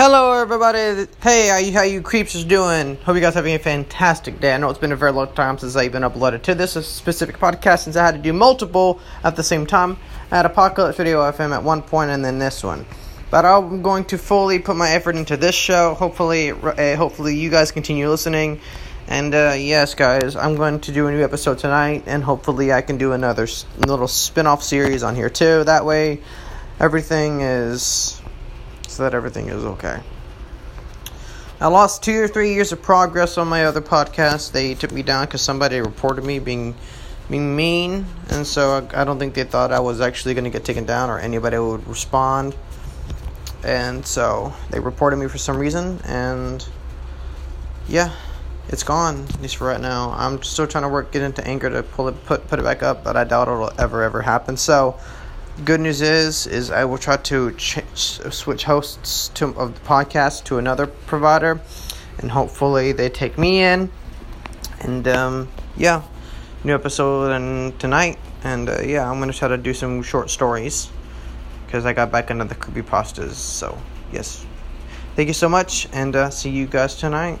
Hello, everybody. Hey, how you, how you creeps is doing? Hope you guys having a fantastic day. I know it's been a very long time since I even uploaded to this specific podcast since I had to do multiple at the same time. I had Apocalypse Video FM at one point and then this one. But I'm going to fully put my effort into this show. Hopefully, uh, hopefully you guys continue listening. And uh, yes, guys, I'm going to do a new episode tonight, and hopefully I can do another little spin-off series on here too. That way, everything is so that everything is okay. I lost two or three years of progress on my other podcast. They took me down because somebody reported me being being mean, and so I, I don't think they thought I was actually going to get taken down or anybody would respond. And so they reported me for some reason, and yeah, it's gone at least for right now. I'm still trying to work get into Anchor to pull it put put it back up, but I doubt it'll ever ever happen. So good news is is I will try to ch- switch hosts to of the podcast to another provider, and hopefully they take me in. And um, yeah, new episode and tonight, and uh, yeah, I'm gonna try to do some short stories because I got back into the creepy pastas. So yes, thank you so much, and uh, see you guys tonight.